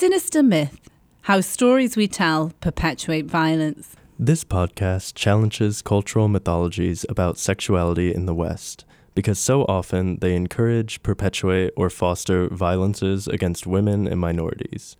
Sinister Myth How Stories We Tell Perpetuate Violence. This podcast challenges cultural mythologies about sexuality in the West because so often they encourage, perpetuate, or foster violences against women and minorities.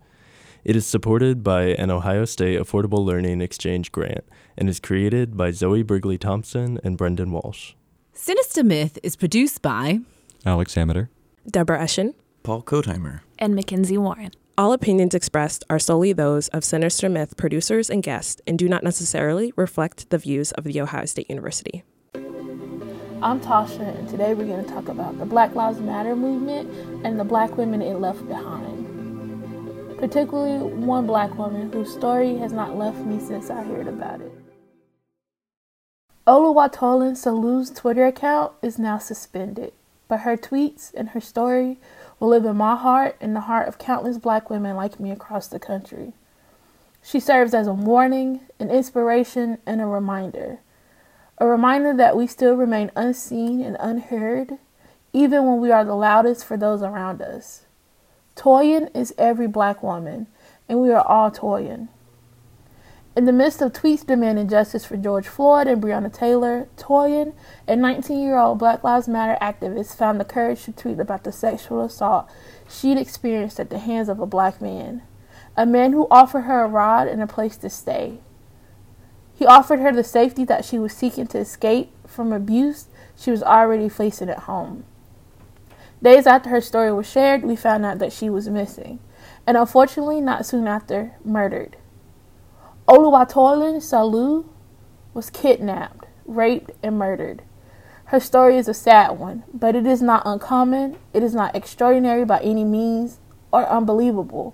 It is supported by an Ohio State Affordable Learning Exchange grant and is created by Zoe Brigley Thompson and Brendan Walsh. Sinister Myth is produced by Alex Amater, Deborah Eschen, Paul Kotheimer, and Mackenzie Warren. All opinions expressed are solely those of Sinister Myth producers and guests and do not necessarily reflect the views of The Ohio State University. I'm Tasha, and today we're going to talk about the Black Lives Matter movement and the black women it left behind. Particularly one black woman whose story has not left me since I heard about it. Oluwatoyin Salau's Twitter account is now suspended, but her tweets and her story will live in my heart and the heart of countless black women like me across the country. She serves as a warning, an inspiration, and a reminder. A reminder that we still remain unseen and unheard, even when we are the loudest for those around us. Toyin is every black woman, and we are all Toyin. In the midst of tweets demanding justice for George Floyd and Breonna Taylor, Toyin, a 19 year old Black Lives Matter activist, found the courage to tweet about the sexual assault she'd experienced at the hands of a black man, a man who offered her a ride and a place to stay. He offered her the safety that she was seeking to escape from abuse she was already facing at home. Days after her story was shared, we found out that she was missing, and unfortunately, not soon after, murdered. Oluwatoyin Salau was kidnapped, raped, and murdered. Her story is a sad one, but it is not uncommon, it is not extraordinary by any means, or unbelievable.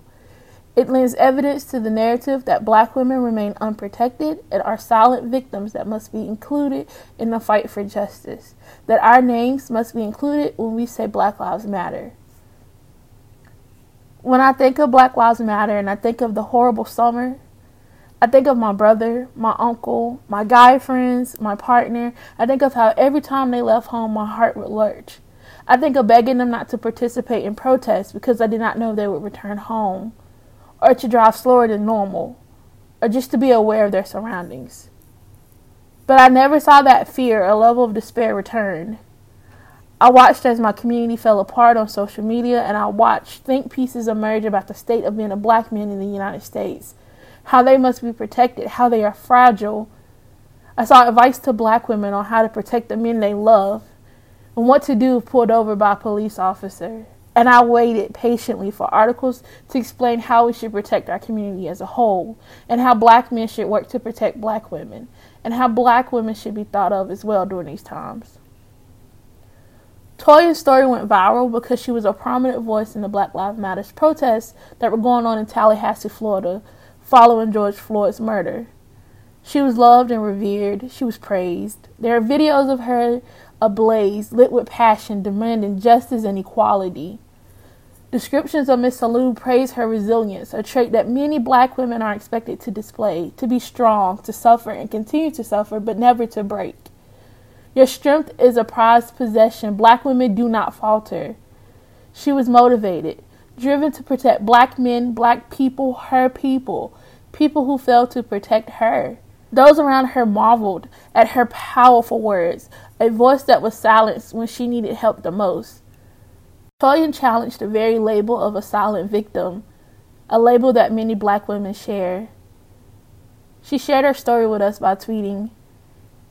It lends evidence to the narrative that black women remain unprotected and are silent victims that must be included in the fight for justice, that our names must be included when we say Black Lives Matter. When I think of Black Lives Matter and I think of the horrible summer I think of my brother, my uncle, my guy friends, my partner. I think of how every time they left home, my heart would lurch. I think of begging them not to participate in protests because I did not know they would return home, or to drive slower than normal, or just to be aware of their surroundings. But I never saw that fear or level of despair return. I watched as my community fell apart on social media, and I watched think pieces emerge about the state of being a black man in the United States how they must be protected, how they are fragile. I saw advice to black women on how to protect the men they love and what to do if pulled over by a police officer. And I waited patiently for articles to explain how we should protect our community as a whole, and how black men should work to protect black women, and how black women should be thought of as well during these times. Toyin's story went viral because she was a prominent voice in the Black Lives Matter protests that were going on in Tallahassee, Florida, following George Floyd's murder. She was loved and revered. She was praised. There are videos of her ablaze, lit with passion, demanding justice and equality. Descriptions of Miss Salau praise her resilience, a trait that many black women are expected to display, to be strong, to suffer and continue to suffer, but never to break. Your strength is a prized possession. Black women do not falter. She was motivated driven to protect black men, black people, her people, people who failed to protect her. Those around her marveled at her powerful words, a voice that was silenced when she needed help the most. Toyin challenged the very label of a silent victim, a label that many black women share. She shared her story with us by tweeting,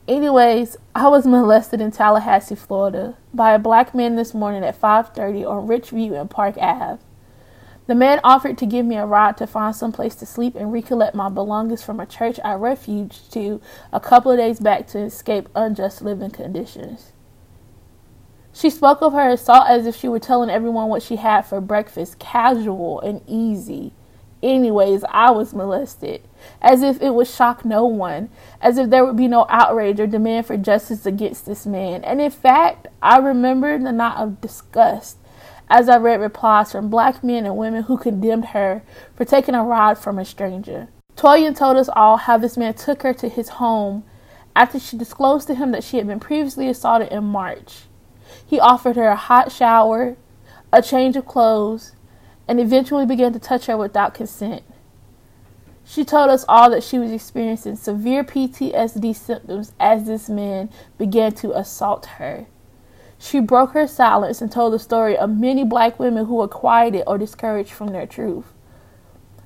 Anyways, I was molested in Tallahassee, Florida by a black man this morning at 5:30 on Richview and Park Ave. The man offered to give me a ride to find some place to sleep and recollect my belongings from a church I refuged to a couple of days back to escape unjust living conditions. She spoke of her assault as if she were telling everyone what she had for breakfast, casual and easy. Anyways, I was molested, as if it would shock no one, as if there would be no outrage or demand for justice against this man. And in fact, I remembered the knot of disgust as I read replies from black men and women who condemned her for taking a ride from a stranger. Toyin told us all how this man took her to his home after she disclosed to him that she had been previously assaulted in March. He offered her a hot shower, a change of clothes, and eventually began to touch her without consent. She told us all that she was experiencing severe PTSD symptoms as this man began to assault her. She broke her silence and told the story of many black women who were quieted or discouraged from their truth.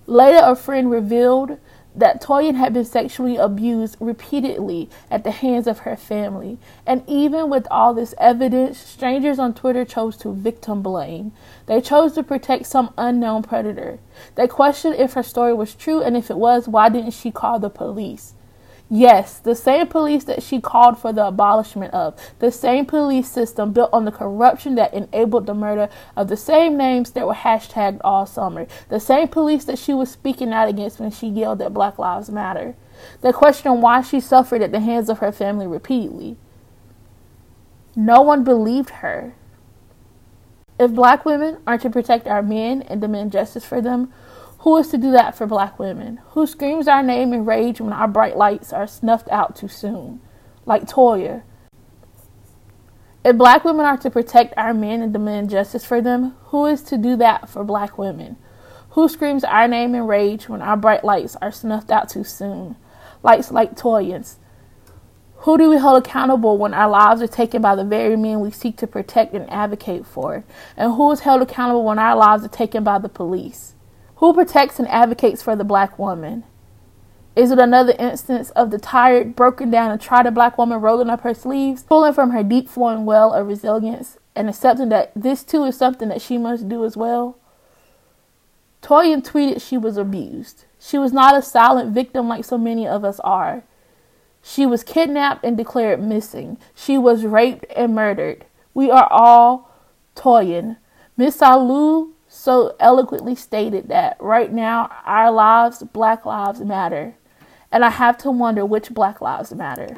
Later, a friend revealed that Toyin had been sexually abused repeatedly at the hands of her family. And even with all this evidence, strangers on Twitter chose to victim blame. They chose to protect some unknown predator. They questioned if her story was true, and if it was, why didn't she call the police? Yes, the same police that she called for the abolishment of, the same police system built on the corruption that enabled the murder of the same names that were hashtagged all summer, the same police that she was speaking out against when she yelled that Black Lives Matter. They questioned why she suffered at the hands of her family repeatedly. No one believed her. If black women are to protect our men and demand justice for them, who is to do that for black women? Who screams our name in rage when our bright lights are snuffed out too soon? Like Toyin. If black women are to protect our men and demand justice for them, who is to do that for black women? Who screams our name in rage when our bright lights are snuffed out too soon? Lights like Toyin's. Who do we hold accountable when our lives are taken by the very men we seek to protect and advocate for? And who is held accountable when our lives are taken by the police? Who protects and advocates for the black woman? Is it another instance of the tired, broken down, and tried black woman rolling up her sleeves, pulling from her deep flowing well of resilience, and accepting that this too is something that she must do as well? Toyin tweeted she was abused. She was not a silent victim like so many of us are. She was kidnapped and declared missing. She was raped and murdered. We are all Toyin. Miss Salau so eloquently stated that right now our lives, black lives matter. And I have to wonder which black lives matter.